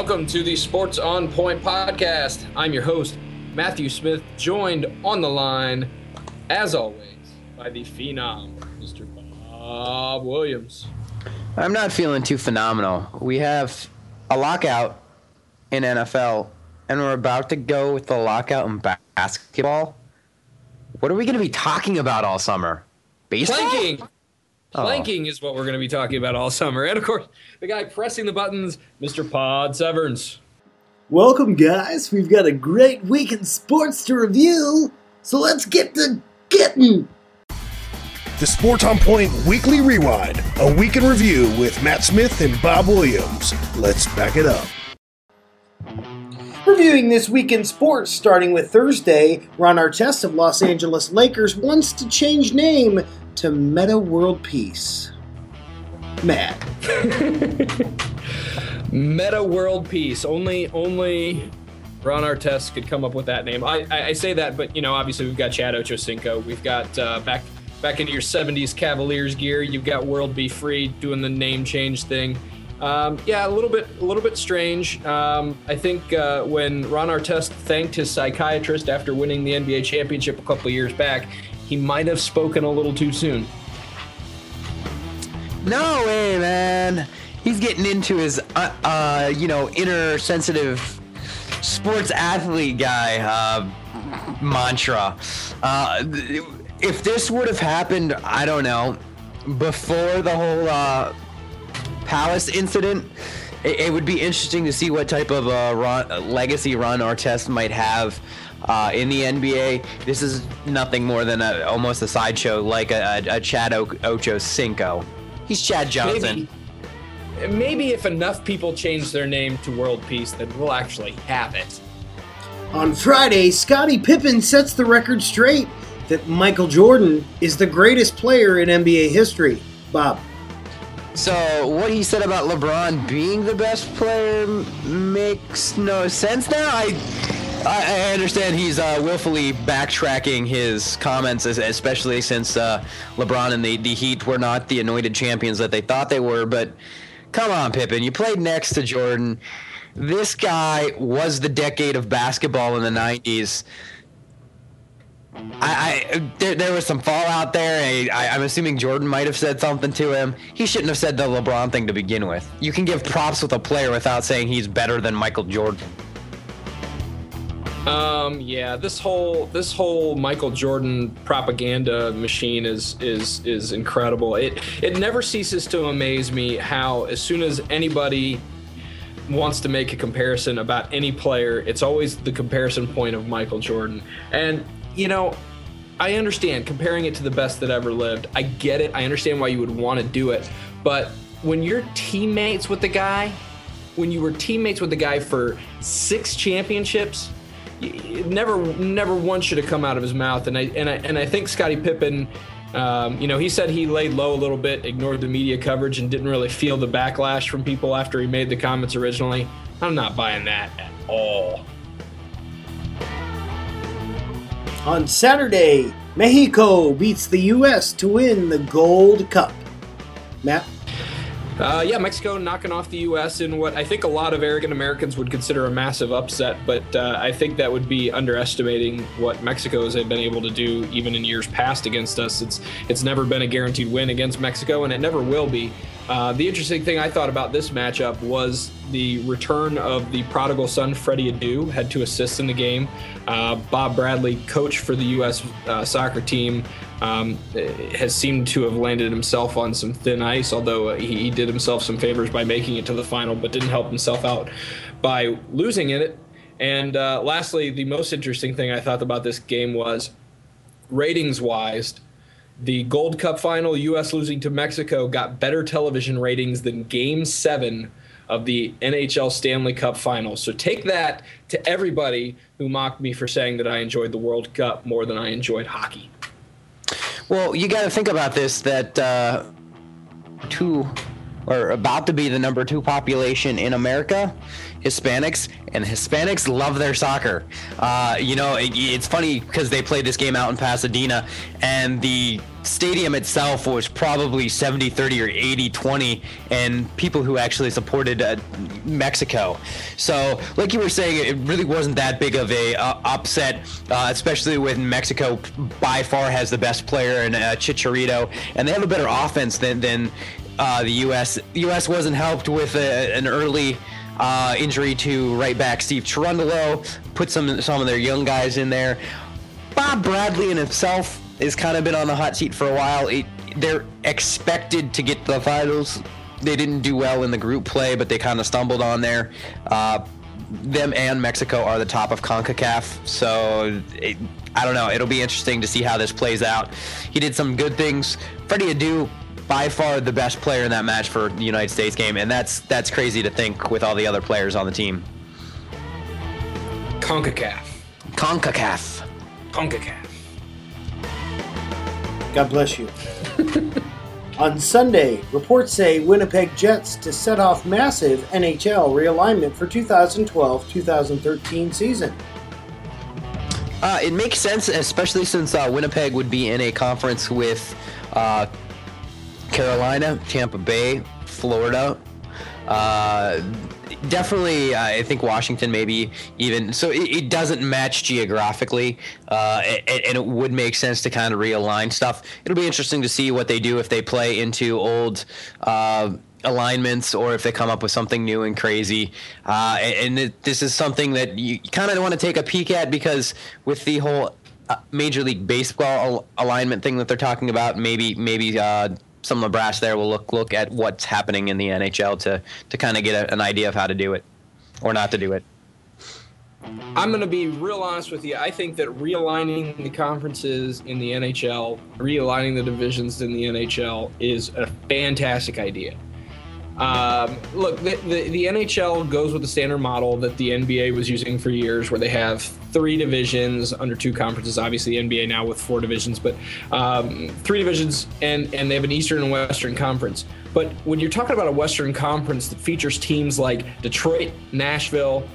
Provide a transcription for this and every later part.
Welcome to the Sports on Point podcast. I'm your host, Matthew Smith, joined on the line, as always, by the phenom, Mr. Bob Williams. I'm not feeling too phenomenal. We have a lockout in NFL, and we're about to go with the lockout in basketball. What are we going to be talking about all summer? Baseball? Planking! Oh. Planking is what we're going to be talking about all summer. And of course, the guy pressing the buttons, Mr. Pod Severns. Welcome, guys. We've got a great week in sports to review, so let's get to getting. The Sports on Point Weekly Rewind, a week in review with Matt Smith and Bob Williams. Let's back it up. Reviewing this week in sports, starting with Thursday, Ron Artest of Los Angeles Lakers wants to change name to Metta World Peace. Matt. Metta World Peace. Only, only Ron Artest could come up with that name. I, I, I, say that, but you know, obviously we've got Chad Ochocinco. We've got uh, back back into your '70s Cavaliers gear. You've got World B. Free doing the name change thing. Um, yeah, a little bit, a little bit strange. Um, I think uh, when Ron Artest thanked his psychiatrist after winning the NBA championship a couple years back, he might have spoken a little too soon. No way, man. He's getting into his, uh, uh, you know, inner sensitive sports athlete guy uh, mantra. Uh, if this would have happened, I don't know, before the whole uh, Palace incident, it, it, would be interesting to see what type of uh, run, legacy Ron Artest might have uh, in the NBA. This is nothing more than a, almost a sideshow, like a, a, a Chad o- Ocho Cinco. He's Chad Johnson. Maybe, maybe if enough people change their name to World Peace, then we'll actually have it. On Friday, Scottie Pippen sets the record straight that Michael Jordan is the greatest player in NBA history. Bob. So what he said about LeBron being the best player makes no sense now. I I, understand he's uh, willfully backtracking his comments, especially since uh, LeBron and the, the Heat were not the anointed champions that they thought they were. But come on, Pippen, you played next to Jordan. This guy was the decade of basketball in the '90s. I, I there, there, was some fallout there. I, am assuming Jordan might have said something to him. He shouldn't have said the LeBron thing to begin with. You can give props with a player without saying he's better than Michael Jordan. Um, yeah, this whole this whole Michael Jordan propaganda machine is is is incredible. It it never ceases to amaze me how as soon as anybody wants to make a comparison about any player, it's always the comparison point of Michael Jordan. And you know, I understand comparing it to the best that ever lived. I get it. I understand why you would want to do it. But when you're teammates with the guy, when you were teammates with the guy for six championships, never never once should have come out of his mouth. And I and I and I think Scottie Pippen, um, you know, he said he laid low a little bit, ignored the media coverage, and didn't really feel the backlash from people after he made the comments originally. I'm not buying that at all. On Saturday, Mexico beats the U.S. to win the Gold Cup. Matt. Uh, yeah, Mexico knocking off the U.S. in what I think a lot of arrogant Americans would consider a massive upset, but uh, I think that would be underestimating what Mexico has been able to do even in years past against us. It's it's never been a guaranteed win against Mexico, and it never will be. Uh, the interesting thing I thought about this matchup was the return of the prodigal son, Freddie Adu, had two assists in the game. Uh, Bob Bradley, coach for the U.S. Uh, soccer team, um, has seemed to have landed himself on some thin ice, although he, he, did himself some favors by making it to the final, but didn't help himself out by losing in it. And uh, lastly, the most interesting thing I thought about this game was ratings wise the Gold Cup final, U.S. losing to Mexico, got better television ratings than Game 7 of the NHL Stanley Cup final. So take that to everybody who mocked me for saying that I enjoyed the World Cup more than I enjoyed hockey. Well, you got to think about this that uh, two or about to be the number two population in America Hispanics, and Hispanics love their soccer. Uh, you know, it, it's funny because they played this game out in Pasadena, and the stadium itself was probably 70 30 or 80 20 and people who actually supported uh, Mexico. So, like you were saying, it really wasn't that big of a uh, upset, uh, especially when Mexico by far has the best player in uh, Chicharito, and they have a better offense than than uh, the U.S. The U.S. wasn't helped with a, an early. Uh, injury to right back Steve Cherundolo, put some some of their young guys in there. Bob Bradley in himself has kind of been on the hot seat for a while. It, they're expected to get the finals. They didn't do well in the group play, but they kind of stumbled on there. Uh, them and Mexico are the top of CONCACAF, so it, I don't know. It'll be interesting to see how this plays out. He did some good things. Freddie Adu, by far the best player in that match for the United States game, and that's that's crazy to think with all the other players on the team. CONCACAF. CONCACAF. CONCACAF. God bless you. On Sunday, reports say Winnipeg Jets to set off massive NHL realignment for 2012-2013 season. Uh, it makes sense, especially since uh, Winnipeg would be in a conference with uh, Carolina, Tampa Bay, Florida. Uh, definitely, I think Washington, maybe even. So it, it doesn't match geographically, uh, and, and, it would make sense to kind of realign stuff. It'll be interesting to see what they do if they play into old uh, alignments or if they come up with something new and crazy. Uh, and it, this is something that you kind of want to take a peek at because with the whole uh, Major League Baseball alignment thing that they're talking about, maybe maybe uh, some of the brass there will look look at what's happening in the NHL to to kind of get a, an idea of how to do it or not to do it. I'm going to be real honest with you. I think that realigning the conferences in the NHL, realigning the divisions in the NHL is a fantastic idea. Um, look, the, the, the, NHL goes with the standard model that the NBA was using for years, where they have three divisions under two conferences. Obviously, the NBA now with four divisions, but um, three divisions, and, and they have an Eastern and Western conference. But when you're talking about a Western conference that features teams like Detroit, Nashville,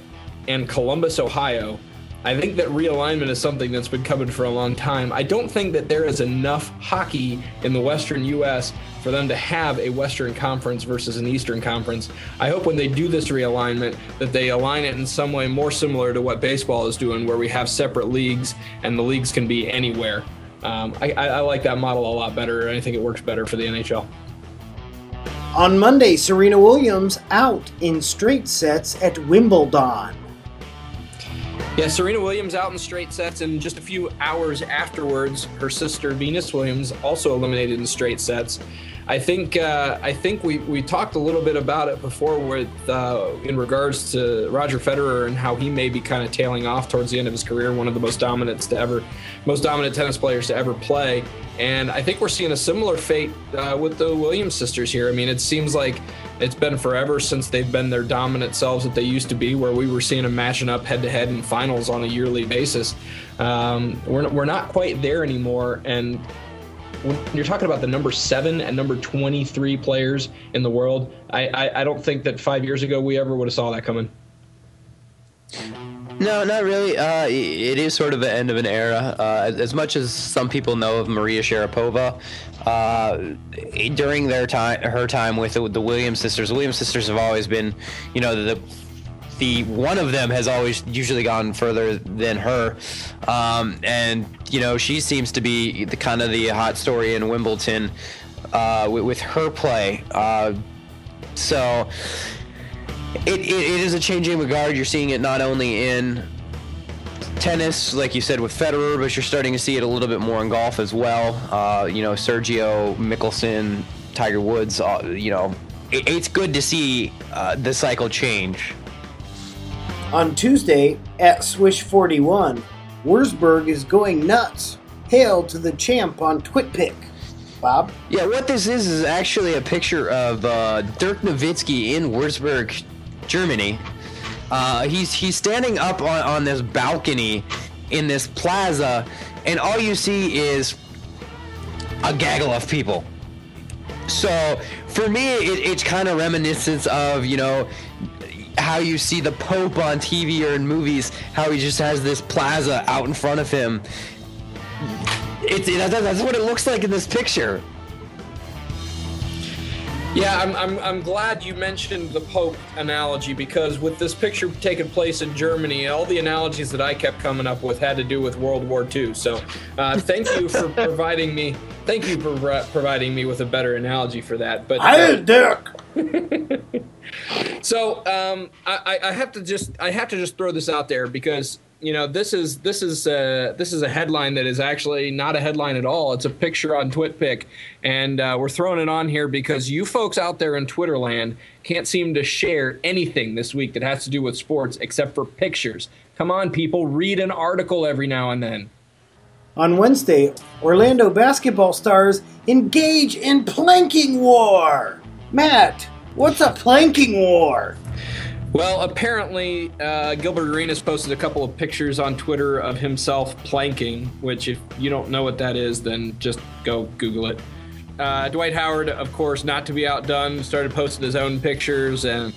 and Columbus, Ohio, I think that realignment is something that's been coming for a long time. I don't think that there is enough hockey in the Western U.S. for them to have a Western Conference versus an Eastern Conference. I hope when they do this realignment that they align it in some way more similar to what baseball is doing, where we have separate leagues and the leagues can be anywhere. Um, I, I like that model a lot better, and I think it works better for the NHL. On Monday, Serena Williams out in straight sets at Wimbledon. Yeah, Serena Williams out in straight sets, and just a few hours afterwards, her sister Venus Williams also eliminated in straight sets. I think uh, I think we, we talked a little bit about it before with uh, in regards to Roger Federer and how he may be kind of tailing off towards the end of his career, one of the most dominant to ever, most dominant tennis players to ever play. And I think we're seeing a similar fate uh, with the Williams sisters here. I mean, it seems like it's been forever since they've been their dominant selves that they used to be, where we were seeing them matching up head to head in finals on a yearly basis. Um, we're, we're not quite there anymore. And when you're talking about the number seven and number 23 players in the world, I, I, I don't think that five years ago we ever would have saw that coming. No, not really. Uh, it is sort of the end of an era. Uh, as much as some people know of Maria Sharapova, uh, during their time, her time with the, the Williams sisters, the Williams sisters have always been, you know, the the one of them has always usually gone further than her, um, and you know she seems to be the kind of the hot story in Wimbledon uh, with, with, her play. Uh, so it, it, it is a changing regard. You're seeing it not only in tennis, like you said with Federer, but you're starting to see it a little bit more in golf as well. Uh, you know, Sergio Mickelson, Tiger Woods. Uh, you know, it, it's good to see uh, the cycle change. On Tuesday at Swish 41, Wurzburg is going nuts. Hail to the champ on TwitPic. Bob? Yeah, what this is is actually a picture of uh, Dirk Nowitzki in Wurzburg, Germany. Uh, he's he's standing up on, on this balcony in this plaza, and all you see is a gaggle of people. So for me, it, it's kind of reminiscent of you know how you see the Pope on TV or in movies, how he just has this plaza out in front of him. It's it, that's what it looks like in this picture. Yeah, I'm, I'm, I'm glad you mentioned the Pope analogy because with this picture taking place in Germany, all the analogies that I kept coming up with had to do with World War II. So, uh, thank you for providing me. Thank you for providing me with a better analogy for that. But I Dirk. so um, I, I have to just I have to just throw this out there because you know this is this is uh, this is a headline that is actually not a headline at all. It's a picture on TwitPic, and uh, we're throwing it on here because you folks out there in Twitterland can't seem to share anything this week that has to do with sports except for pictures. Come on, people, read an article every now and then. On Wednesday, Orlando basketball stars engage in planking war. Matt, what's a planking war? Well, apparently, uh, Gilbert Arenas posted a couple of pictures on Twitter of himself planking, which, if you don't know what that is, then just go Google it. Uh, Dwight Howard, of course, not to be outdone, started posting his own pictures, and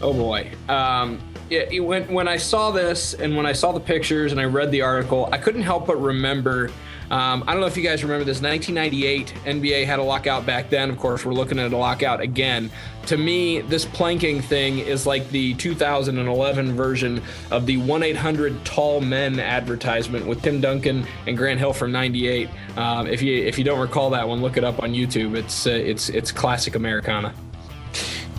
oh boy. Um, it, it, when, when I saw this and when I saw the pictures and I read the article, I couldn't help but remember um, I don't know if you guys remember this. 1998, NBA had a lockout back then. Of course, we're looking at a lockout again. To me, this planking thing is like the 2011 version of the 1 800 Tall Men advertisement with Tim Duncan and Grant Hill from '98. Um, if you if you don't recall that one, look it up on YouTube. It's uh, it's it's classic Americana.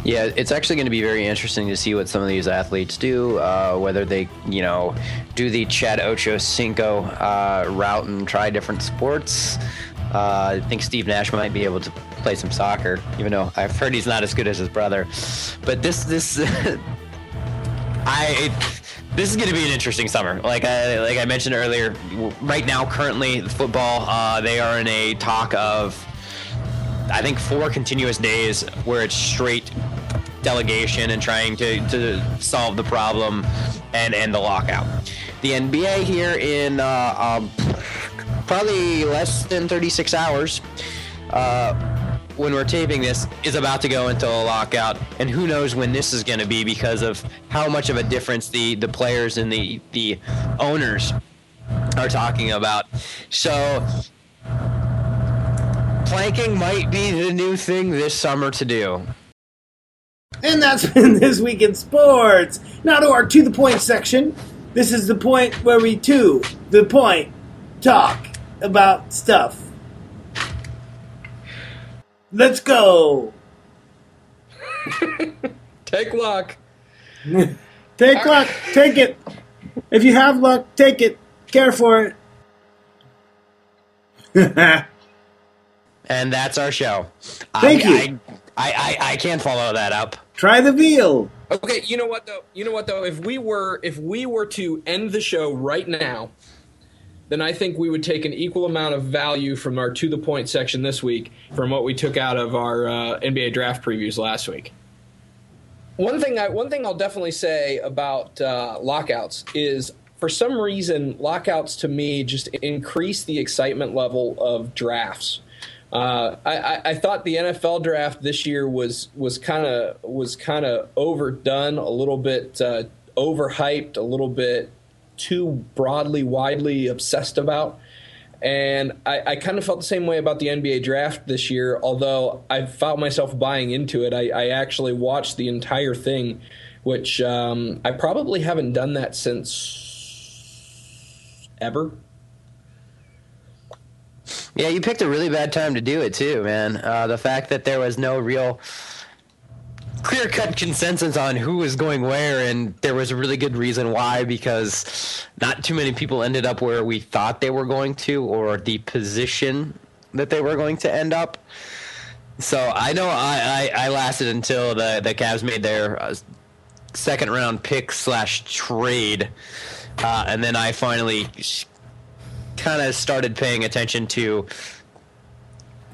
Yeah, it's actually going to be very interesting to see what some of these athletes do. Uh, whether they, you know, do the Chad Ocho Cinco uh, route and try different sports. Uh, I think Steve Nash might be able to play some soccer, even though I've heard he's not as good as his brother. But this, this, I, this is going to be an interesting summer. Like I, like I mentioned earlier, right now, currently, football, uh, they are in a talk of I think four continuous days where it's straight delegation and trying to, to solve the problem and end the lockout. The NBA here in uh, um, probably less than 36 hours. Uh, when we're taping this is about to go into a lockout and who knows when this is going to be because of how much of a difference the the players and the the owners are talking about so planking might be the new thing this summer to do and that's been this week in sports. Now to our to the point section. This is the point where we to the point talk about stuff. Let's go. take luck. take luck. Take it. If you have luck, take it. Care for it. And that's our show. Thank I, you. I, I, I, I can't follow that up. Try the veal. Okay, you know what though? You know what though? If we were if we were to end the show right now, then I think we would take an equal amount of value from our to the point section this week from what we took out of our uh, NBA draft previews last week. One thing I one thing I'll definitely say about uh, lockouts is for some reason lockouts to me just increase the excitement level of drafts. Uh, I, I, thought the NFL draft this year was was kind of was kind of overdone, a little bit uh, overhyped, a little bit too broadly, widely obsessed about. And I, I kind of felt the same way about the NBA draft this year, although I found myself buying into it. I, I actually watched the entire thing, which um, I probably haven't done that since ever. Yeah, you picked a really bad time to do it too, man. Uh, the fact that there was no real clear cut consensus on who was going where, and there was a really good reason why because not too many people ended up where we thought they were going to, or the position that they were going to end up. So I know I, I, I lasted until the, the Cavs made their uh, second round pick slash trade, uh, and then I finally kind of started paying attention to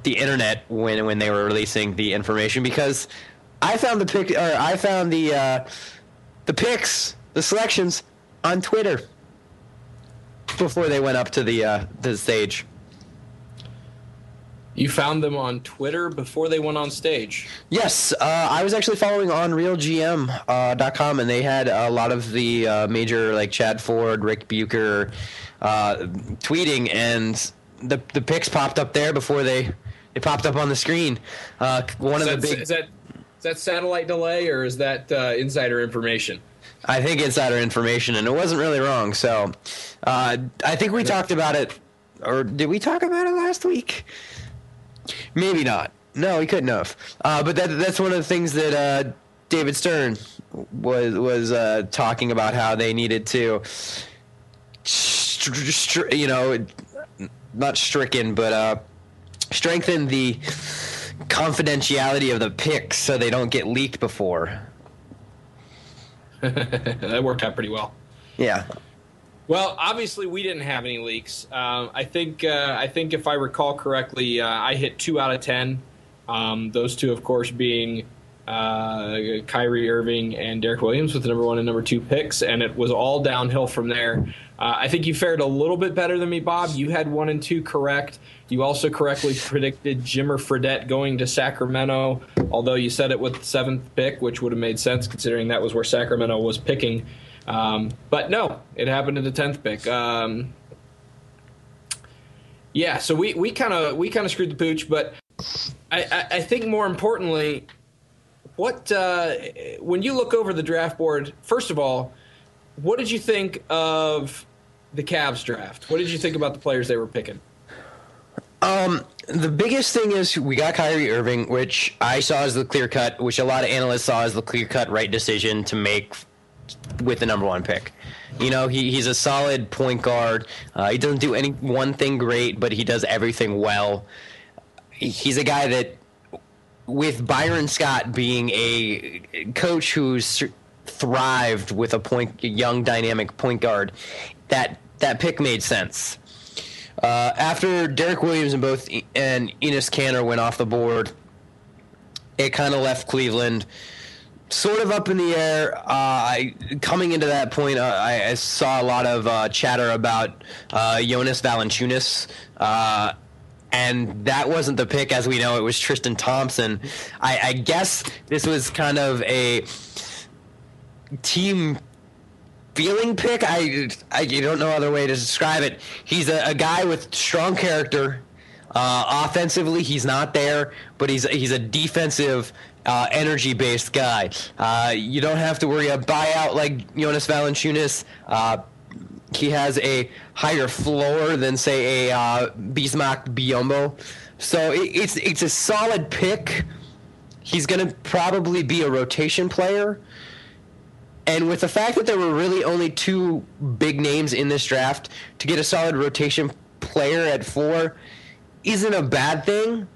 the internet when when they were releasing the information because I found the pick or I found the uh, the picks, the selections on Twitter before they went up to the uh, the stage. You found them on Twitter before they went on stage. Yes, uh, I was actually following on RealGM.com, uh, and they had a lot of the uh, major like Chad Ford, Rick Bucher, uh, tweeting, and the the picks popped up there before they they popped up on the screen. Uh, one is of that, the big is that is that satellite delay or is that uh, insider information? I think insider information, and it wasn't really wrong. So I think we talked about it, or did we talk about it last week? Maybe not. No, he couldn't have. Uh, but that, that's one of the things that uh, David Stern was was uh, talking about how they needed to, you know, not stricken, but uh, strengthen the confidentiality of the picks so they don't get leaked before. that worked out pretty well. Yeah. Well, obviously we didn't have any leaks. Um, I think uh, I think if I recall correctly, uh, I hit two out of ten. Um, those two, of course, being uh, Kyrie Irving and Derrick Williams with the number one and number two picks, and it was all downhill from there. Uh, I think you fared a little bit better than me, Bob. You had one and two correct. You also correctly predicted Jimmer Fredette going to Sacramento, although you said it with the seventh pick, which would have made sense considering that was where Sacramento was picking. Um, but no, it happened at the tenth pick. Um, yeah, so we we kind of we kind of screwed the pooch, but I, I, I think more importantly, what uh, when you look over the draft board, first of all, what did you think of the Cavs draft? What did you think about the players they were picking? Um, the biggest thing is we got Kyrie Irving, which I saw as the clear cut, which a lot of analysts saw as the clear cut right decision to make with the number one pick. You know, he, he's a solid point guard. Uh, he doesn't do any one thing great, but he does everything well. He's a guy that, with Byron Scott being a coach who's thrived with a point, young dynamic point guard, that that pick made sense. Uh, after Derrick Williams and both and Enes Kanter went off the board, it kind of left Cleveland sort of up in the air. Uh, I, coming into that point, uh, I, I, saw a lot of uh, chatter about uh, Jonas Valanciunas, uh, and that wasn't the pick, as we know. It was Tristan Thompson. I, I guess this was kind of a team feeling pick. I, I don't know other way to describe it. He's a, a guy with strong character. Uh, offensively, he's not there, but he's he's a defensive uh, energy based guy. Uh, you don't have to worry a buyout like Jonas Valanciunas. Uh, he has a higher floor than say a uh, Bismack Biyombo. So it, it's it's a solid pick. He's going to probably be a rotation player. And with the fact that there were really only two big names in this draft, to get a solid rotation player at four isn't a bad thing,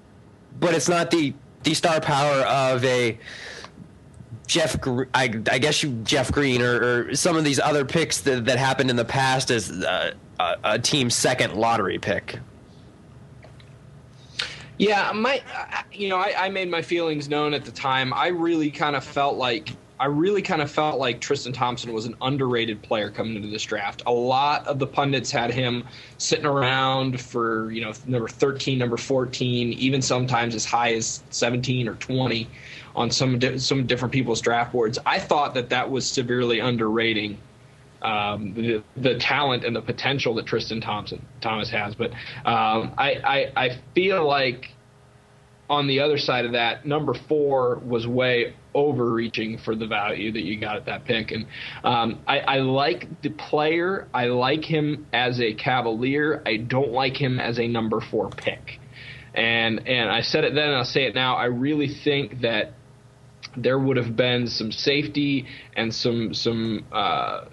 but it's not the the star power of a Jeff, I, I guess you Jeff Green or, or, some of these other picks that, that happened in the past as uh, a, a team's second lottery pick. Yeah, my, you know, I, I made my feelings known at the time. I really kind of felt like I really kind of felt like Tristan Thompson was an underrated player coming into this draft. A lot of the pundits had him sitting around for, you know, number 13, number 14, even sometimes as high as 17 or 20 on some some different people's draft boards. I thought that that was severely underrating um, the, the talent and the potential that Tristan Thompson Thomas has. But um, I, I I feel like on the other side of that, number four was way overreaching for the value that you got at that pick. And um, I, I, like the player. I like him as a Cavalier. I don't like him as a number four pick. And and I said it then, and I'll say it now. I really think that there would have been some safety and some some uh,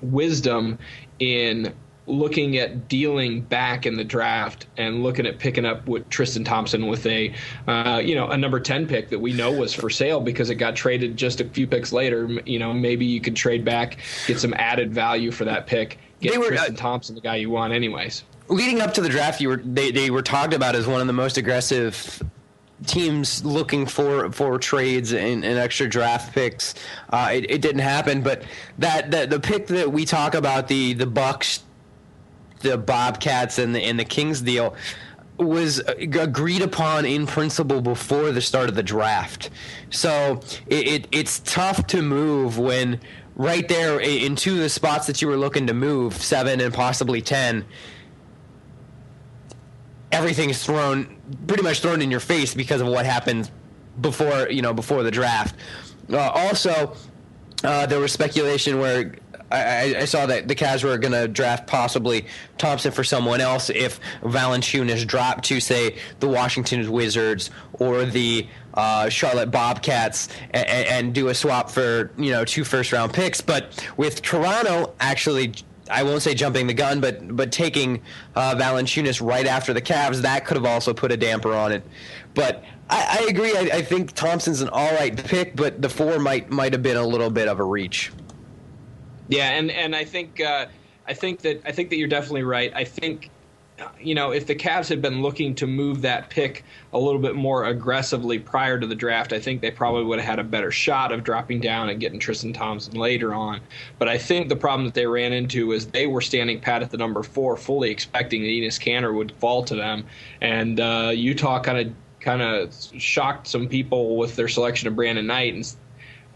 wisdom in looking at dealing back in the draft and looking at picking up with Tristan Thompson with a, uh, you know, a number 10 pick that we know was for sale because it got traded just a few picks later. You know, maybe you could trade back, get some added value for that pick, get were, Tristan uh, Thompson, the guy you want anyways. Leading up to the draft, you were they, they were talked about as one of the most aggressive teams looking for for trades and, and extra draft picks. Uh, it, it, didn't happen, but that, that the pick that we talk about the the Bucks the Bobcats and the and the Kings deal. was agreed upon in principle before the start of the draft. So it, it, it's tough to move when right there in two of the spots that you were looking to move, seven and possibly ten, everything's thrown pretty much thrown in your face because of what happened before you know before the draft. Uh, also, uh, there was speculation where I, I, saw that the Cavs were going to draft possibly Thompson for someone else if Valanciunas dropped to say the Washington Wizards or the uh, Charlotte Bobcats and, and, do a swap for you know two first round picks. But with Toronto actually. I won't say jumping the gun, but but taking uh, Valanciunas right after the Cavs, that could have also put a damper on it. But I, I agree. I, I, think Thompson's an all right pick, but the four might might have been a little bit of a reach. Yeah, and and I think uh, I think that I think that you're definitely right. I think you know if the Cavs had been looking to move that pick a little bit more aggressively prior to the draft, I think they probably would have had a better shot of dropping down and getting Tristan Thompson later on. But I think the problem that they ran into is they were standing pat at the number four, fully expecting that Enes Kanter would fall to them, and uh, Utah kind of kind of shocked some people with their selection of Brandon Knight and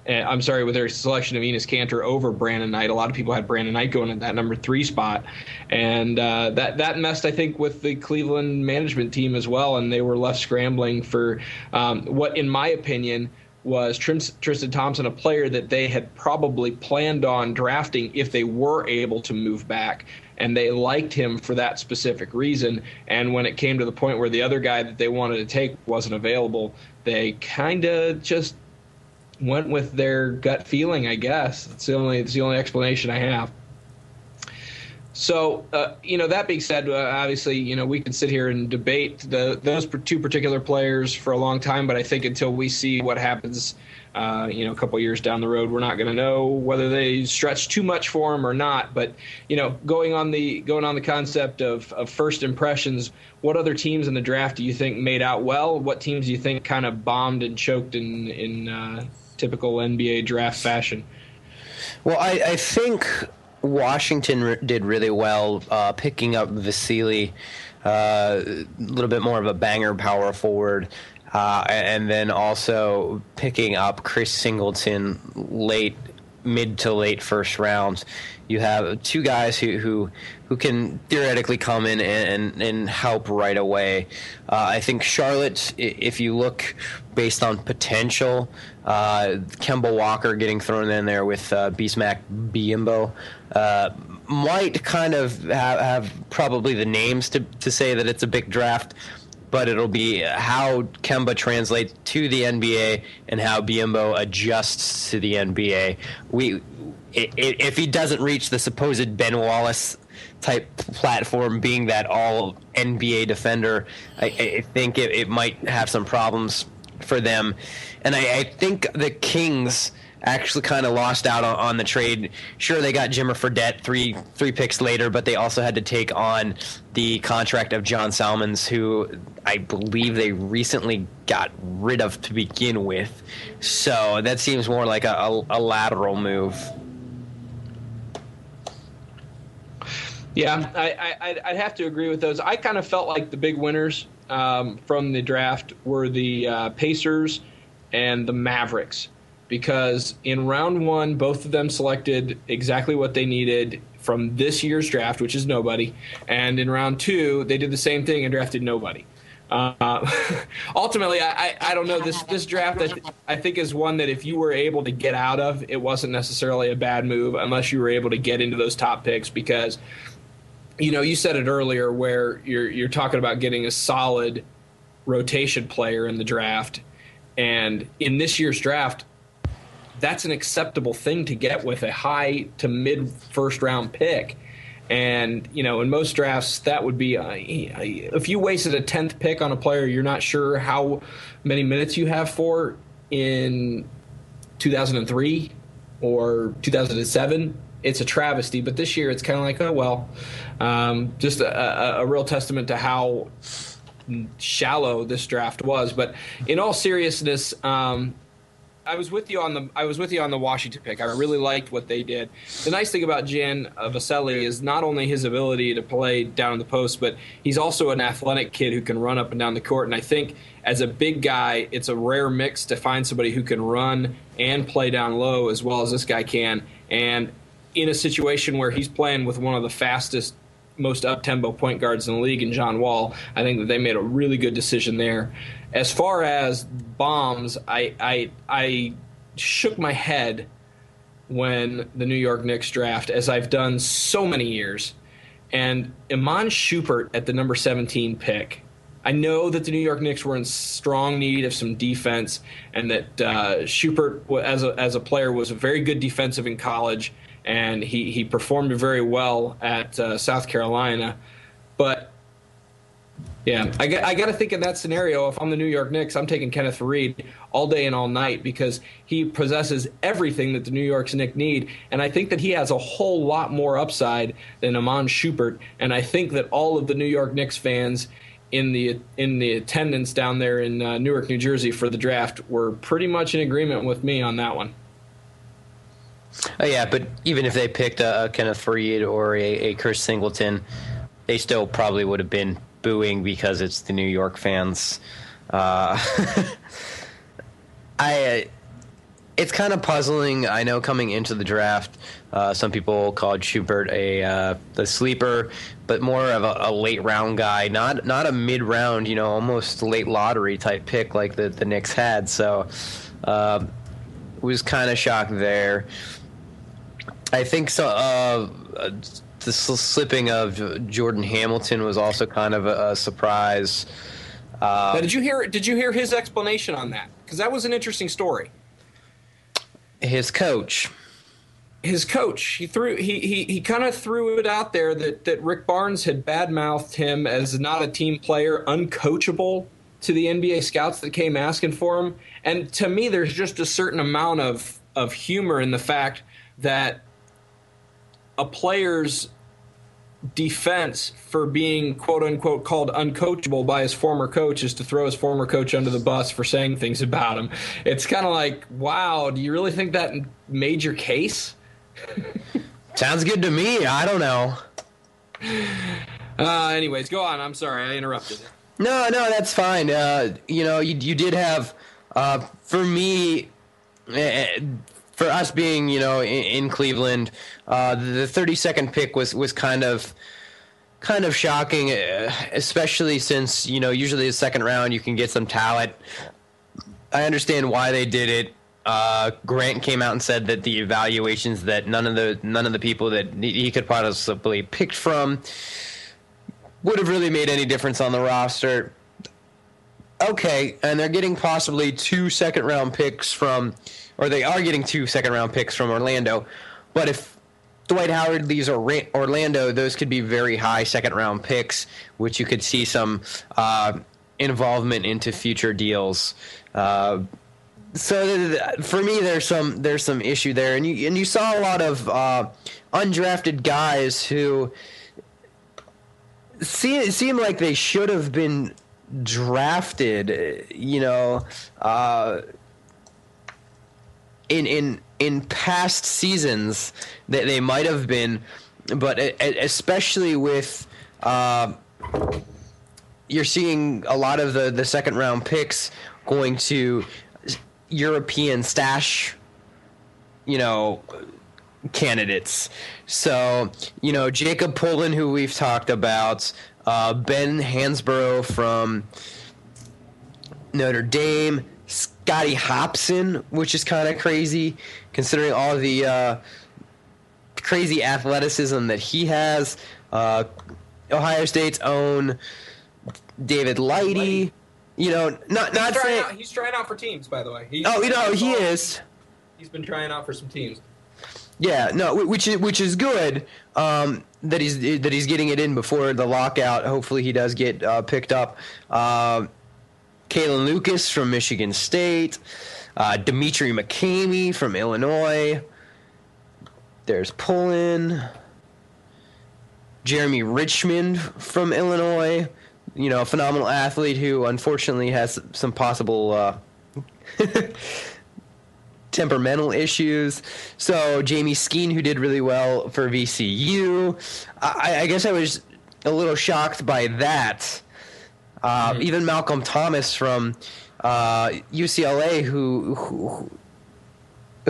I'm sorry, with their selection of Enes Kanter over Brandon Knight. A lot of people had Brandon Knight going at that number three spot, and uh, that that messed, I think, with the Cleveland management team as well, and they were left scrambling for um, what, in my opinion, was Tristan Thompson, a player that they had probably planned on drafting if they were able to move back. And they liked him for that specific reason. And when it came to the point where the other guy that they wanted to take wasn't available, they kind of just went with their gut feeling. I guess it's the only it's the only explanation I have. So, uh, you know, that being said, uh, obviously, you know, we can sit here and debate the, those two particular players for a long time, but I think until we see what happens, uh, you know, a couple years down the road, we're not going to know whether they stretch too much for him or not. But, you know, going on the going on the concept of, of first impressions, what other teams in the draft do you think made out well? What teams do you think kind of bombed and choked in in uh, typical NBA draft fashion. Well, I, I think Washington did really well uh, picking up Vesely, uh, a little bit more of a banger power forward. Uh, and then also picking up Chris Singleton late, mid to late first rounds. You have two guys who who, who can theoretically come in and, and, help right away. Uh, I think Charlotte, if you look based on potential, uh, Kemba Walker getting thrown in there with uh, Bismack Biyombo uh, might kind of have, have, probably the names to, to say that it's a big draft, but it'll be how Kemba translates to the NBA and how Biyombo adjusts to the NBA. We, if he doesn't reach the supposed Ben Wallace type platform, being that all NBA defender, I, think it, might have some problems for them. And I think the Kings actually kind of lost out on, on, the trade. Sure, they got Jimmer Fredette three three picks later, but they also had to take on the contract of John Salmons, who I believe they recently got rid of to begin with. So that seems more like a, a, a lateral move. Yeah, I, I, I'd have to agree with those. I kind of felt like the big winners um, from the draft were the uh, Pacers and the Mavericks because in round one, both of them selected exactly what they needed from this year's draft, which is nobody. And in round two, they did the same thing and drafted nobody. Uh, ultimately, I, I, don't know this this draft. I, I think is one that if you were able to get out of, it wasn't necessarily a bad move unless you were able to get into those top picks because you know, you said it earlier where you're you're talking about getting a solid rotation player in the draft, and in this year's draft, that's an acceptable thing to get with a high to mid first round pick. And you know, in most drafts, that would be uh, if you wasted a tenth pick on a player you're not sure how many minutes you have for in 2003 or 2007 it's a travesty. But this year, it's kind of like, oh well, um, just a, a, a real testament to how shallow this draft was. But in all seriousness, um, I was with you on the I was with you on the Washington pick. I really liked what they did. The nice thing about Jan Vesely is not only his ability to play down in the post, but he's also an athletic kid who can run up and down the court. And I think as a big guy, it's a rare mix to find somebody who can run and play down low as well as this guy can. And in a situation where he's playing with one of the fastest most up tempo point guards in the league in John Wall. I think that they made a really good decision there. As far as bombs, I I I shook my head when the New York Knicks draft, as I've done so many years. And Iman Shumpert at the number 17 pick. I know that the New York Knicks were in strong need of some defense, and that uh, Shumpert, as a, as a player, was very good defensive in college and he, he performed very well at uh, South Carolina. But yeah, I, got, I got to think in that scenario, if I'm the New York Knicks, I'm taking Kenneth Reed all day and all night because he possesses everything that the New York Knicks need. And I think that he has a whole lot more upside than Iman Shumpert. And I think that all of the New York Knicks fans in the in the attendance down there in uh, Newark, New Jersey for the draft were pretty much in agreement with me on that one. Oh yeah, but even if they picked a, a Kenneth Reed or a, a Chris Singleton, they still probably would have been booing because it's the New York fans. Uh, I, it's kind of puzzling. I know coming into the draft, uh, some people called Shumpert a uh, the sleeper, but more of a, a, late round guy, not not a mid round, you know, almost late lottery type pick like the the Knicks had. So, uh, was kind of shocked there. I think so. Uh, the slipping of Jordan Hamilton was also kind of a, a surprise. Uh, now, did you hear? Did you hear his explanation on that? Because that was an interesting story. His coach. His coach. He threw. He he he kind of threw it out there that that Rick Barnes had badmouthed him as not a team player, uncoachable to the NBA scouts that came asking for him. And to me, there's just a certain amount of of humor in the fact that a player's defense for being quote unquote called uncoachable by his former coach is to throw his former coach under the bus for saying things about him. It's kind of like, wow, do you really think that made your case? Sounds good to me. I don't know. Uh, anyways, go on. I'm sorry, I interrupted. No, no, that's fine. Uh, you know, you, you did have, uh, for me, eh, for us being, you know, in, in Cleveland, uh, the 32nd pick was was kind of kind of shocking, uh, especially since you know usually the second round you can get some talent. I understand why they did it. Uh, Grant came out and said that the evaluations that none of the none of the people that he could possibly picked from would have really made any difference on the roster. Okay, and they're getting possibly two second round picks from or they are getting two second round picks from Orlando. But if Dwight Howard leaves Orlando, those could be very high second round picks, which you could see some uh, involvement into future deals. Uh, so for me, there's some there's some issue there, and you and you saw a lot of uh, undrafted guys who seem seem like they should have been drafted. You know, uh, in in in past seasons that they might have been, but especially with uh, you're seeing a lot of the the second round picks going to European stash, you know, candidates. So you know Jacob Pullen, who we've talked about, uh, Ben Hansbrough from Notre Dame. Scotty Hopson, which is kind of crazy considering all the uh, crazy athleticism that he has. Uh, Ohio State's own David Lighty. You know, not not he's saying out, he's trying out for teams, by the way. He's oh, you know, he is. He's been trying out for some teams. Yeah, no, which is which is good um, that he's that he's getting it in before the lockout. Hopefully, he does get uh, picked up. Uh, Kalin Lucas from Michigan State, uh, Demetri McCamey from Illinois. There's Pullen, Jeremy Richmond from Illinois. You know, a phenomenal athlete who unfortunately has some possible uh, temperamental issues. So Jamie Skeen, who did really well for VCU, I, I guess I was a little shocked by that. Uh, mm-hmm. Even Malcolm Thomas from uh, UCLA, who, who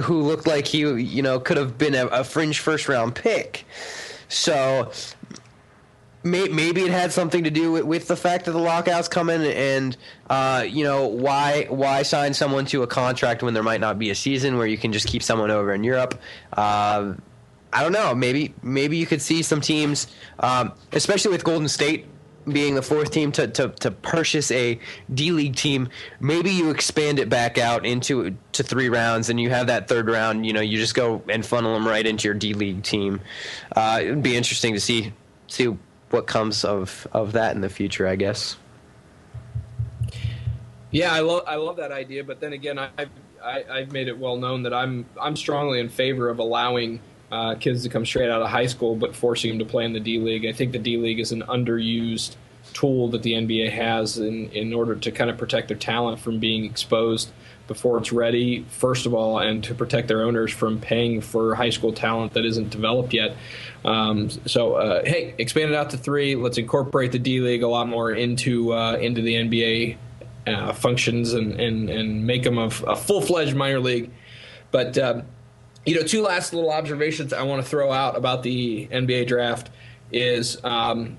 who looked like he you know could have been a, a fringe first round pick. So may, maybe it had something to do with, with the fact that the lockout's coming and uh, you know why why sign someone to a contract when there might not be a season where you can just keep someone over in Europe. Uh, I don't know. Maybe maybe you could see some teams, um, especially with Golden State being the fourth team to, to, to purchase a D League team, maybe you expand it back out into to three rounds, and you have that third round. You know, you just go and funnel them right into your D League team. Uh, it would be interesting to see see what comes of of that in the future. I guess. Yeah, I love I love that idea, but then again, I've I, have i have made it well known that I'm I'm strongly in favor of allowing uh, kids to come straight out of high school, but forcing them to play in the D League. I think the D League is an underused tool that the NBA has in, in order to kind of protect their talent from being exposed before it's ready, first of all, and to protect their owners from paying for high school talent that isn't developed yet. Um, so, uh, hey, expand it out to three. Let's incorporate the D League a lot more into uh, into the NBA uh, functions and, and, and make them a, a full fledged minor league. But um, you know, two last little observations I want to throw out about the NBA draft is um,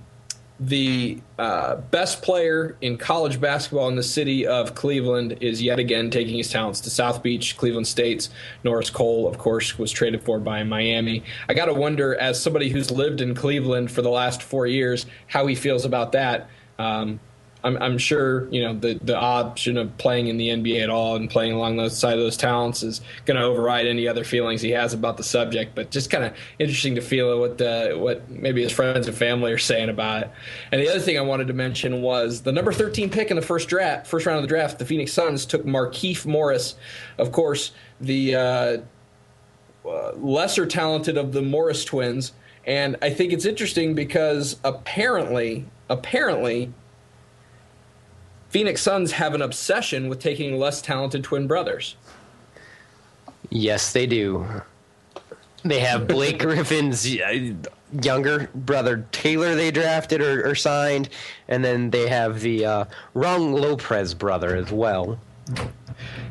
the uh, best player in college basketball in the city of Cleveland is yet again taking his talents to South Beach, Cleveland State's Norris Cole, of course, was traded for by Miami. I got to wonder, as somebody who's lived in Cleveland for the last four years, how he feels about that. Um, I'm, I'm sure you know the the option of playing in the NBA at all and playing along the side of those talents is going to override any other feelings he has about the subject. But just kind of interesting to feel what the what maybe his friends and family are saying about it. And the other thing I wanted to mention was the number 13 pick in the first draft, first round of the draft. The Phoenix Suns took Markieff Morris, of course, the uh, uh, lesser talented of the Morris twins. And I think it's interesting because apparently, apparently Phoenix Suns have an obsession with taking less talented twin brothers. Yes, they do. They have Blake Griffin's uh, younger brother Taylor they drafted or, or signed, and then they have the uh, Robin Lopez brother as well.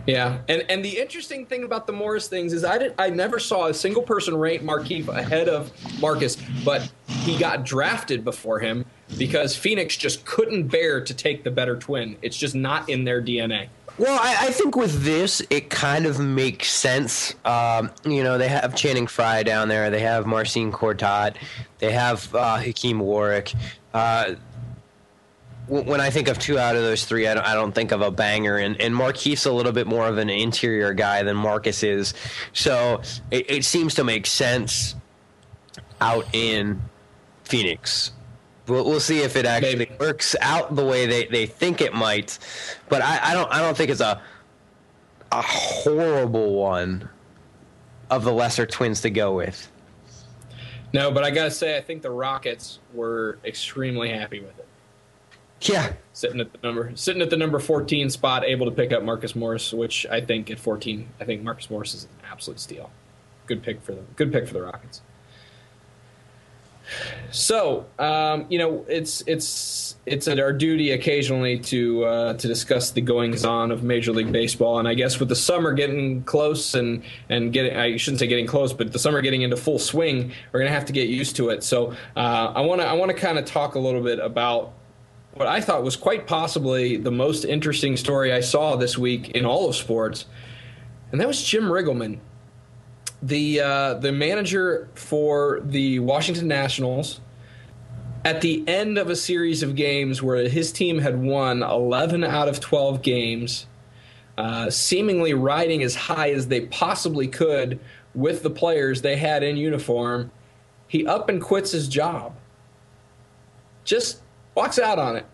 Yeah, and and the interesting thing about the Morris things is I did I never saw a single person rate Markieff ahead of Marcus, but he got drafted before him because Phoenix just couldn't bear to take the better twin. It's just not in their DNA. Well, I, I, think with this, it kind of makes sense. Um, you know, they have Channing Frye down there. They have Marcin Gortat. They have uh, Hakim Warrick. Uh, when I think of two out of those three, I don't, I don't think of a banger. And, and Markieff's a little bit more of an interior guy than Marcus is. So it, it seems to make sense out in Phoenix. We'll, we'll see if it actually Maybe. works out the way they, they think it might. But I, I don't I don't think it's a a horrible one of the lesser twins to go with. No, but I gotta say, I think the Rockets were extremely happy with it. Yeah, sitting at the number sitting at the number fourteen spot, able to pick up Marcus Morris, which I think at fourteen, I think Marcus Morris is an absolute steal. Good pick for them. Good pick for the Rockets. So, um, you know, it's it's it's our duty occasionally to uh, to discuss the goings on of Major League Baseball, and I guess with the summer getting close and and getting I shouldn't say getting close, but the summer getting into full swing, we're gonna have to get used to it. So, uh, I want to I want to kind of talk a little bit about what I thought was quite possibly the most interesting story I saw this week in all of sports, and that was Jim Riggleman the uh, the manager for the Washington Nationals at the end of a series of games where his team had won 11 out of 12 games, uh, seemingly riding as high as they possibly could with the players they had in uniform, he up and quits his job. Just walks out on it.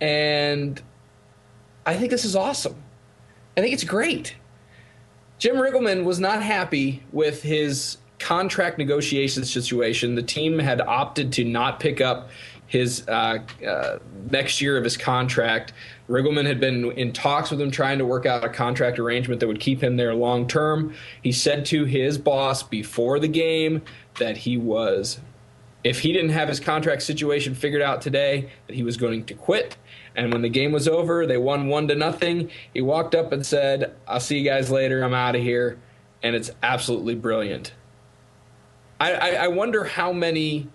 And I think this is awesome. I think it's great. Jim Riggleman was not happy with his contract negotiation situation. The team had opted to not pick up his uh, uh, next year of his contract. Riggleman had been in talks with him, trying to work out a contract arrangement that would keep him there long term. He said to his boss before the game that he was, if he didn't have his contract situation figured out today, that he was going to quit. And when the game was over, they won one to nothing. He walked up and said, "I'll see you guys later. I'm out of here." And it's absolutely brilliant. I, I, I wonder how many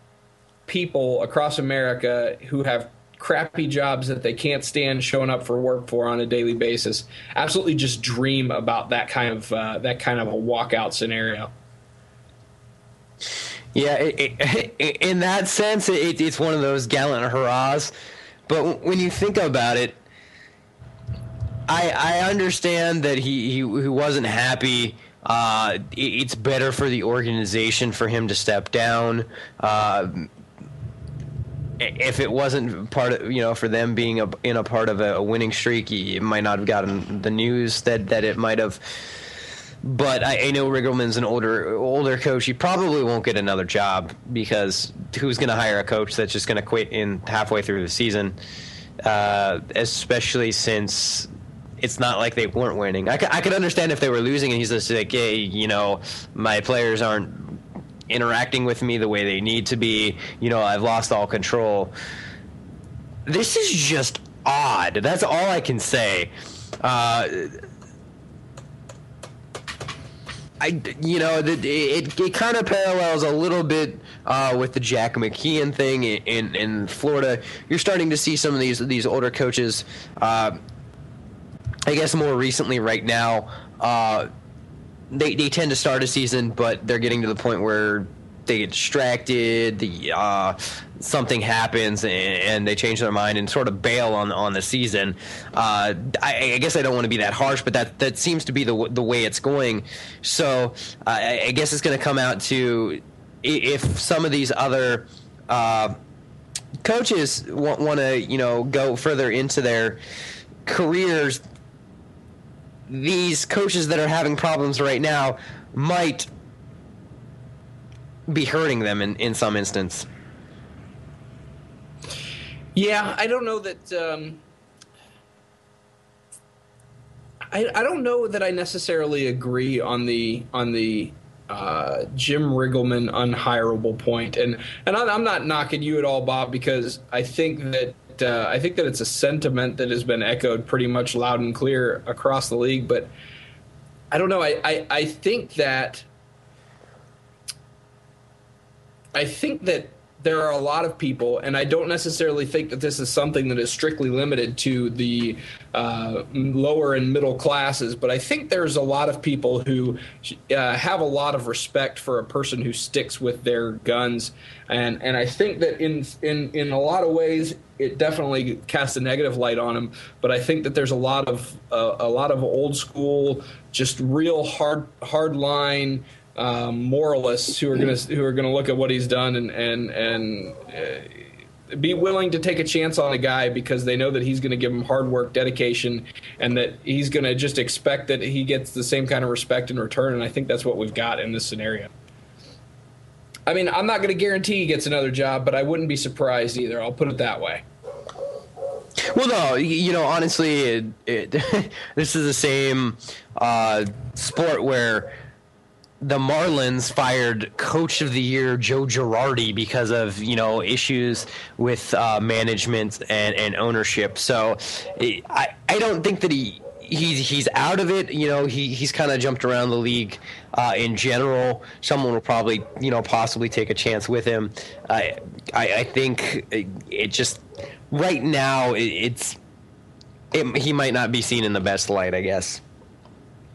people across America who have crappy jobs that they can't stand showing up for work for on a daily basis absolutely just dream about that kind of uh, that kind of a walkout scenario. Yeah, it, it, in that sense, it, it's one of those gallant hurrahs. But when you think about it, I I understand that he he, he wasn't happy. Uh, it's better for the organization for him to step down. Uh, if it wasn't part of you know for them being a, in a part of a, a winning streak, it might not have gotten the news that that it might have. But I, I know Riggleman's an older older coach. He probably won't get another job because who's going to hire a coach that's just going to quit in halfway through the season? Uh, especially since it's not like they weren't winning. I, I could understand if they were losing and he's just like, hey, you know, my players aren't interacting with me the way they need to be. You know, I've lost all control. This is just odd. That's all I can say. Uh, I, you know, it, it, it kind of parallels a little bit uh, with the Jack McKeon thing in, in, Florida. You're starting to see some of these these older coaches. Uh, I guess more recently, right now, uh, they they tend to start a season, but they're getting to the point where they get distracted. The uh, something happens and, and, they change their mind and sort of bail on on the season. Uh, I, I, guess I don't want to be that harsh, but that that seems to be the the way it's going. So uh, I, guess it's going to come out to if some of these other uh, coaches want, want to you know go further into their careers. These coaches that are having problems right now might be hurting them in, in some instance. Yeah, I don't know that. Um, I I don't know that I necessarily agree on the on the uh, Jim Riggleman unhireable point, and and I'm not knocking you at all, Bob, because I think that. Uh, I think that it's a sentiment that has been echoed pretty much loud and clear across the league, but I don't know. I, I, I think that I think that there are a lot of people, and I don't necessarily think that this is something that is strictly limited to the uh, lower and middle classes, but I think there's a lot of people who uh, have a lot of respect for a person who sticks with their guns, and and I think that in in in a lot of ways it definitely casts a negative light on him. But I think that there's a lot of uh, a lot of old school, just real hard hard line um, moralists who are going to who are going to look at what he's done and and and uh, be willing to take a chance on a guy because they know that he's going to give them hard work, dedication, and that he's going to just expect that he gets the same kind of respect in return. And I think that's what we've got in this scenario. I mean, I'm not going to guarantee he gets another job, but I wouldn't be surprised either. I'll put it that way. Well, no, you know, honestly, it, it, this is the same uh, sport where the Marlins fired Coach of the Year Joe Girardi because of you know issues with uh, management and, and ownership. So I I don't think that he. He's he's out of it. You know, he he's kind of jumped around the league uh, in general. Someone will probably you know possibly take a chance with him. I I, I think it, it, just right now it, it's it, he might not be seen in the best light. I guess.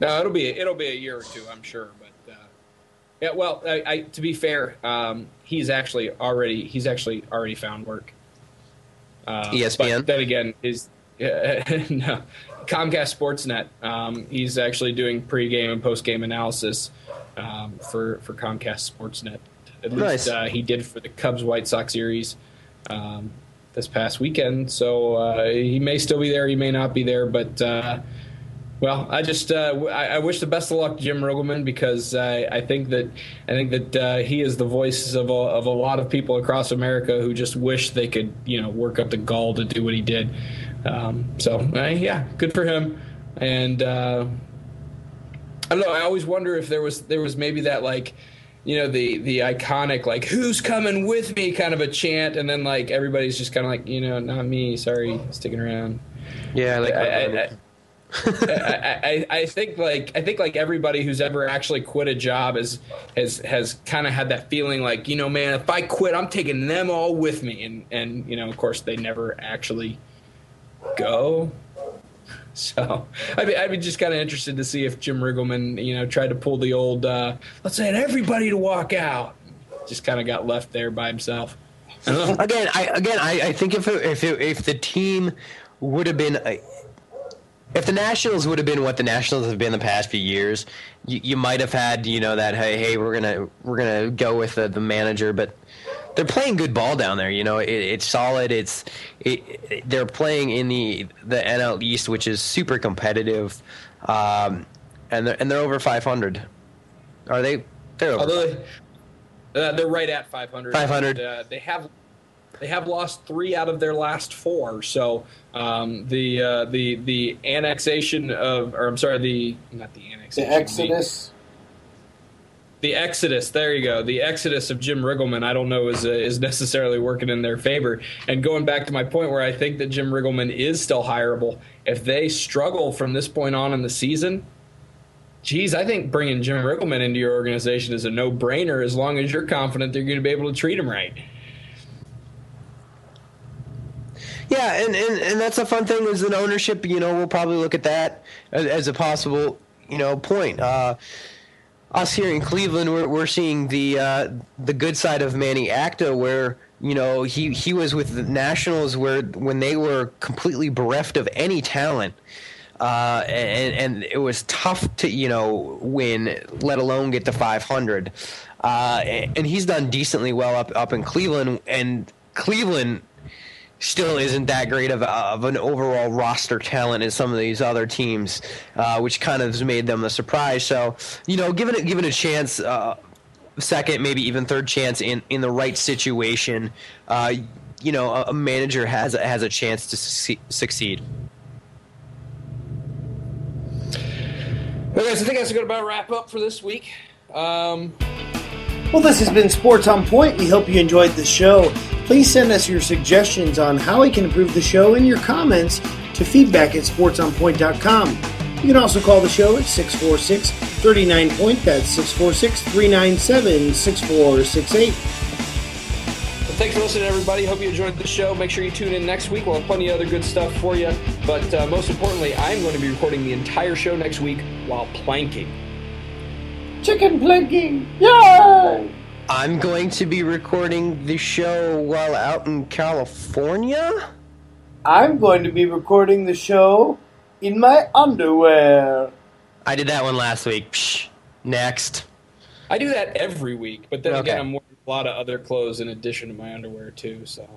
No, it'll be it'll be a year or two, I'm sure. Yeah, well, I, I, to be fair, um, he's actually already he's actually already found work. Uh, ESPN. But then again, is uh, no, Comcast Sportsnet. Um, he's actually doing pregame and postgame analysis um, for for Comcast Sportsnet. At nice. least uh, he did for the Cubs White Sox series um, this past weekend. So uh, he may still be there. He may not be there, but uh, Well, I just uh, I, I, wish the best of luck, Jim Riggleman, because I, I think that I think that uh, he is the voice of a, of a lot of people across America who just wish they could you know work up the gall to do what he did. Um, so uh, yeah, good for him. And uh, I don't know. I always wonder if there was there was maybe that like you know the the iconic like who's coming with me kind of a chant, and then like everybody's just kind of like you know not me, sorry, sticking around. Yeah, like I, I, I, I, I, think like I think like everybody who's ever actually quit a job has has has kind of had that feeling like you know man if I quit I'm taking them all with me. And and you know of course they never actually go. So be, I'd be just kind of interested to see if Jim Riggleman you know tried to pull the old uh, let's say everybody to walk out. Just kind of got left there by himself. again, I again I, I think if it, if it, if the team would have been if the Nationals would have been what the Nationals have been the past few years, you, you might have had you know that hey hey we're gonna we're gonna go with the, the manager, but they're playing good ball down there. You know it, it's solid. It's it, it, they're playing in the the NL East, which is super competitive, um, and they're and they're over 500. Are they? They're over. uh, they're right at 500. 500. And, uh, they have they have lost three out of their last four. So um, the uh, the the annexation of, or I'm sorry, the not the annexation, the exodus. The, the exodus. There you go. The exodus of Jim Riggleman. I don't know is uh, is necessarily working in their favor. And going back to my point where I think that Jim Riggleman is still hireable. If they struggle from this point on in the season, geez, I think bringing Jim Riggleman into your organization is a no brainer as long as you're confident they're going to be able to treat him right. Yeah, and, and, and that's a fun thing as an ownership. You know, we'll probably look at that as, as a possible you know point. Uh, us here in Cleveland, we're, we're seeing the uh, the good side of Manny Acta, where you know he he was with the Nationals, where when they were completely bereft of any talent. Uh, and, and it was tough to you know win, let alone get to 500. Uh, and he's done decently well up up in Cleveland, and Cleveland still isn't that great of, of an overall roster talent as some of these other teams, uh, which kind of has made them a surprise. So, you know, given it given a chance, uh, second, maybe even third chance in, in the right situation, uh, you know, a, a, manager has has a chance to su- succeed. Well, guys, I think that's going to about wrap up for this week. Um, well, this has been Sports on Point. We hope you enjoyed the show. Please send us your suggestions on how we can improve the show and your comments to feedback at sportsonpoint.com. You can also call the show at 646 39 Point. That's 646 397 6468. Thanks for listening, everybody. Hope you enjoyed the show. Make sure you tune in next week. We'll have plenty of other good stuff for you. But uh, most importantly, I'm going to be recording the entire show next week while planking. Chicken planking! Yay! I'm going to be recording the show while out in California. I'm going to be recording the show in my underwear. I did that one last week. Psh, next. I do that every week, but then okay. again, I'm wearing a lot of other clothes in addition to my underwear too. So